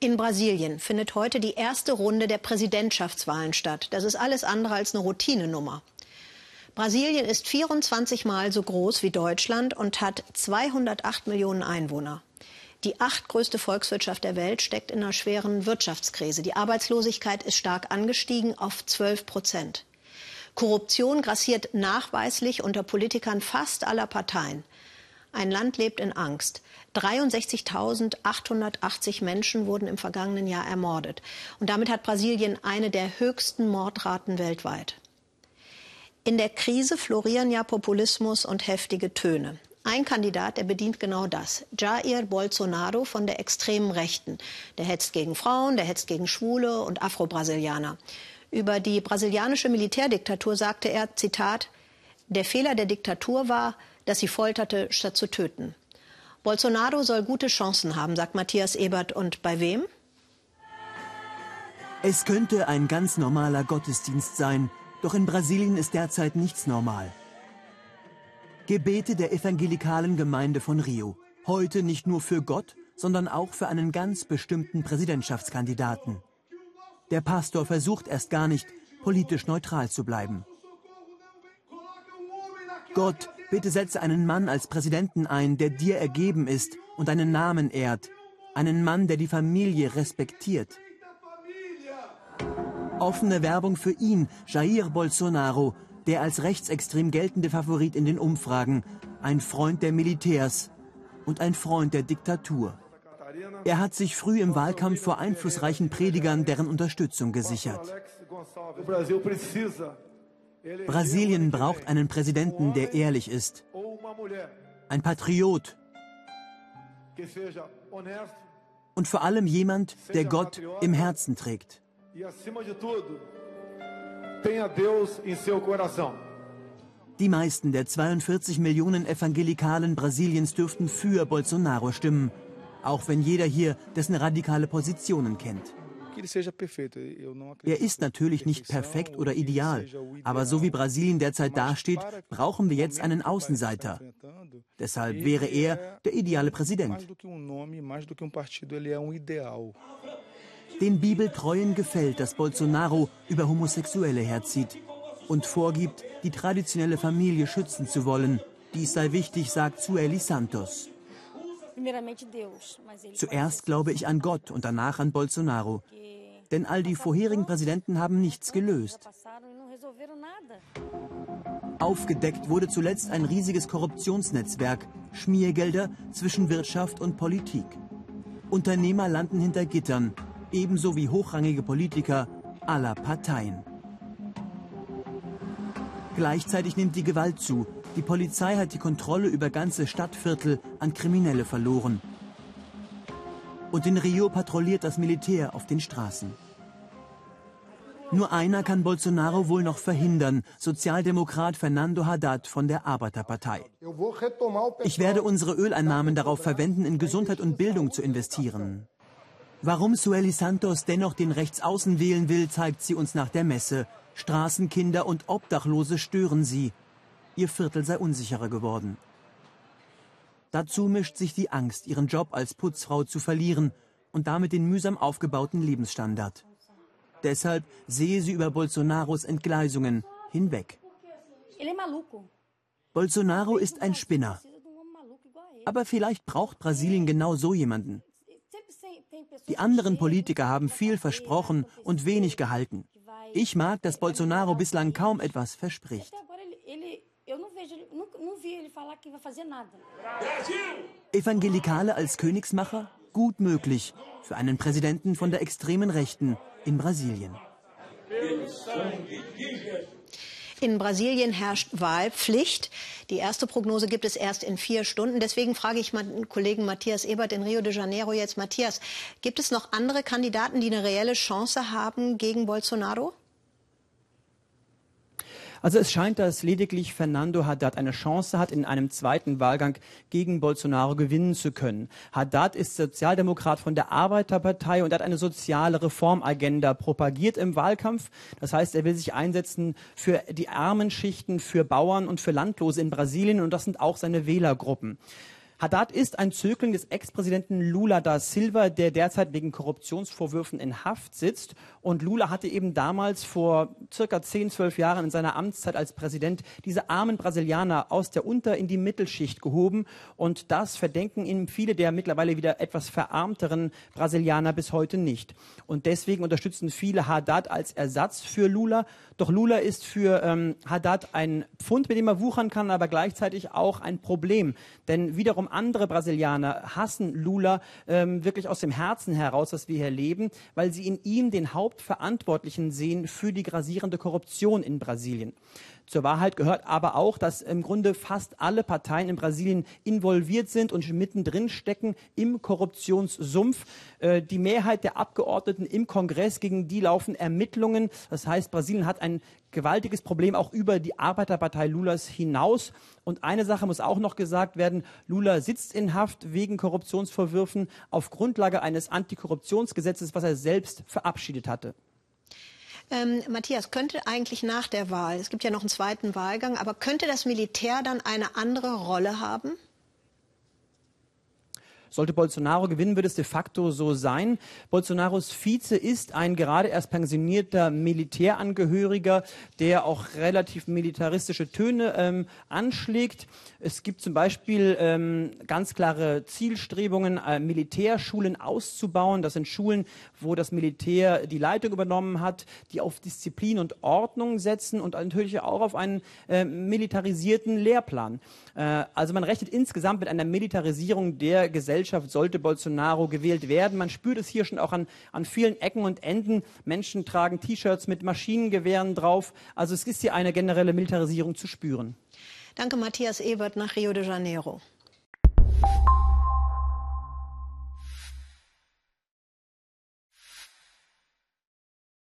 In Brasilien findet heute die erste Runde der Präsidentschaftswahlen statt. Das ist alles andere als eine Routinenummer. Brasilien ist 24 Mal so groß wie Deutschland und hat 208 Millionen Einwohner. Die achtgrößte Volkswirtschaft der Welt steckt in einer schweren Wirtschaftskrise. Die Arbeitslosigkeit ist stark angestiegen auf 12 Prozent. Korruption grassiert nachweislich unter Politikern fast aller Parteien. Ein Land lebt in Angst. 63.880 Menschen wurden im vergangenen Jahr ermordet. Und damit hat Brasilien eine der höchsten Mordraten weltweit. In der Krise florieren ja Populismus und heftige Töne. Ein Kandidat, der bedient genau das. Jair Bolsonaro von der extremen Rechten. Der hetzt gegen Frauen, der hetzt gegen Schwule und Afro-Brasilianer. Über die brasilianische Militärdiktatur sagte er, Zitat, der Fehler der Diktatur war, dass sie folterte, statt zu töten. Bolsonaro soll gute Chancen haben, sagt Matthias Ebert. Und bei wem? Es könnte ein ganz normaler Gottesdienst sein, doch in Brasilien ist derzeit nichts normal. Gebete der evangelikalen Gemeinde von Rio. Heute nicht nur für Gott, sondern auch für einen ganz bestimmten Präsidentschaftskandidaten. Der Pastor versucht erst gar nicht, politisch neutral zu bleiben. Gott, bitte setze einen Mann als Präsidenten ein, der dir ergeben ist und deinen Namen ehrt. Einen Mann, der die Familie respektiert. Offene Werbung für ihn, Jair Bolsonaro, der als rechtsextrem geltende Favorit in den Umfragen, ein Freund der Militärs und ein Freund der Diktatur. Er hat sich früh im Wahlkampf vor einflussreichen Predigern deren Unterstützung gesichert. Brasilien braucht einen Präsidenten, der ehrlich ist. Ein Patriot. Und vor allem jemand, der Gott im Herzen trägt. Die meisten der 42 Millionen Evangelikalen Brasiliens dürften für Bolsonaro stimmen, auch wenn jeder hier dessen radikale Positionen kennt. Er ist natürlich nicht perfekt oder ideal, aber so wie Brasilien derzeit dasteht, brauchen wir jetzt einen Außenseiter. Deshalb wäre er der ideale Präsident. Den Bibeltreuen gefällt, dass Bolsonaro über Homosexuelle herzieht und vorgibt, die traditionelle Familie schützen zu wollen. Dies sei wichtig, sagt Sueli Santos. Zuerst glaube ich an Gott und danach an Bolsonaro. Denn all die vorherigen Präsidenten haben nichts gelöst. Aufgedeckt wurde zuletzt ein riesiges Korruptionsnetzwerk, Schmiergelder zwischen Wirtschaft und Politik. Unternehmer landen hinter Gittern, ebenso wie hochrangige Politiker aller Parteien. Gleichzeitig nimmt die Gewalt zu. Die Polizei hat die Kontrolle über ganze Stadtviertel an Kriminelle verloren. Und in Rio patrouilliert das Militär auf den Straßen. Nur einer kann Bolsonaro wohl noch verhindern, Sozialdemokrat Fernando Haddad von der Arbeiterpartei. Ich werde unsere Öleinnahmen darauf verwenden, in Gesundheit und Bildung zu investieren. Warum Sueli Santos dennoch den Rechtsaußen wählen will, zeigt sie uns nach der Messe. Straßenkinder und Obdachlose stören sie. Ihr Viertel sei unsicherer geworden. Dazu mischt sich die Angst, ihren Job als Putzfrau zu verlieren und damit den mühsam aufgebauten Lebensstandard. Deshalb sehe sie über Bolsonaros Entgleisungen hinweg. Bolsonaro ist ein Spinner. Aber vielleicht braucht Brasilien genau so jemanden. Die anderen Politiker haben viel versprochen und wenig gehalten. Ich mag, dass Bolsonaro bislang kaum etwas verspricht. Evangelikale als Königsmacher? Gut möglich für einen Präsidenten von der extremen Rechten in Brasilien. In Brasilien herrscht Wahlpflicht. Die erste Prognose gibt es erst in vier Stunden. Deswegen frage ich meinen Kollegen Matthias Ebert in Rio de Janeiro jetzt. Matthias, gibt es noch andere Kandidaten, die eine reelle Chance haben gegen Bolsonaro? Also es scheint, dass lediglich Fernando Haddad eine Chance hat, in einem zweiten Wahlgang gegen Bolsonaro gewinnen zu können. Haddad ist Sozialdemokrat von der Arbeiterpartei und hat eine soziale Reformagenda propagiert im Wahlkampf. Das heißt, er will sich einsetzen für die armen Schichten, für Bauern und für Landlose in Brasilien und das sind auch seine Wählergruppen. Haddad ist ein Zögling des Ex-Präsidenten Lula da Silva, der derzeit wegen Korruptionsvorwürfen in Haft sitzt. Und Lula hatte eben damals vor circa 10, 12 Jahren in seiner Amtszeit als Präsident diese armen Brasilianer aus der Unter- in die Mittelschicht gehoben. Und das verdenken ihm viele der mittlerweile wieder etwas verarmteren Brasilianer bis heute nicht. Und deswegen unterstützen viele Haddad als Ersatz für Lula. Doch Lula ist für ähm, Haddad ein Pfund, mit dem er wuchern kann, aber gleichzeitig auch ein Problem. Denn wiederum andere Brasilianer hassen Lula ähm, wirklich aus dem Herzen heraus, dass wir hier leben, weil sie in ihm den Hauptverantwortlichen sehen für die grasierende Korruption in Brasilien. Zur Wahrheit gehört aber auch, dass im Grunde fast alle Parteien in Brasilien involviert sind und mittendrin stecken im Korruptionssumpf. Äh, die Mehrheit der Abgeordneten im Kongress, gegen die laufen Ermittlungen. Das heißt, Brasilien hat ein gewaltiges Problem auch über die Arbeiterpartei Lulas hinaus. Und eine Sache muss auch noch gesagt werden. Lula sitzt in Haft wegen Korruptionsvorwürfen auf Grundlage eines Antikorruptionsgesetzes, was er selbst verabschiedet hatte. Ähm, Matthias, könnte eigentlich nach der Wahl, es gibt ja noch einen zweiten Wahlgang, aber könnte das Militär dann eine andere Rolle haben? Sollte Bolsonaro gewinnen, wird es de facto so sein. Bolsonaros Vize ist ein gerade erst pensionierter Militärangehöriger, der auch relativ militaristische Töne ähm, anschlägt. Es gibt zum Beispiel ähm, ganz klare Zielstrebungen, äh, Militärschulen auszubauen. Das sind Schulen, wo das Militär die Leitung übernommen hat, die auf Disziplin und Ordnung setzen und natürlich auch auf einen äh, militarisierten Lehrplan. Äh, also man rechnet insgesamt mit einer Militarisierung der Gesellschaft, sollte Bolsonaro gewählt werden. Man spürt es hier schon auch an, an vielen Ecken und Enden. Menschen tragen T-Shirts mit Maschinengewehren drauf. Also es ist hier eine generelle Militarisierung zu spüren. Danke, Matthias Ebert nach Rio de Janeiro.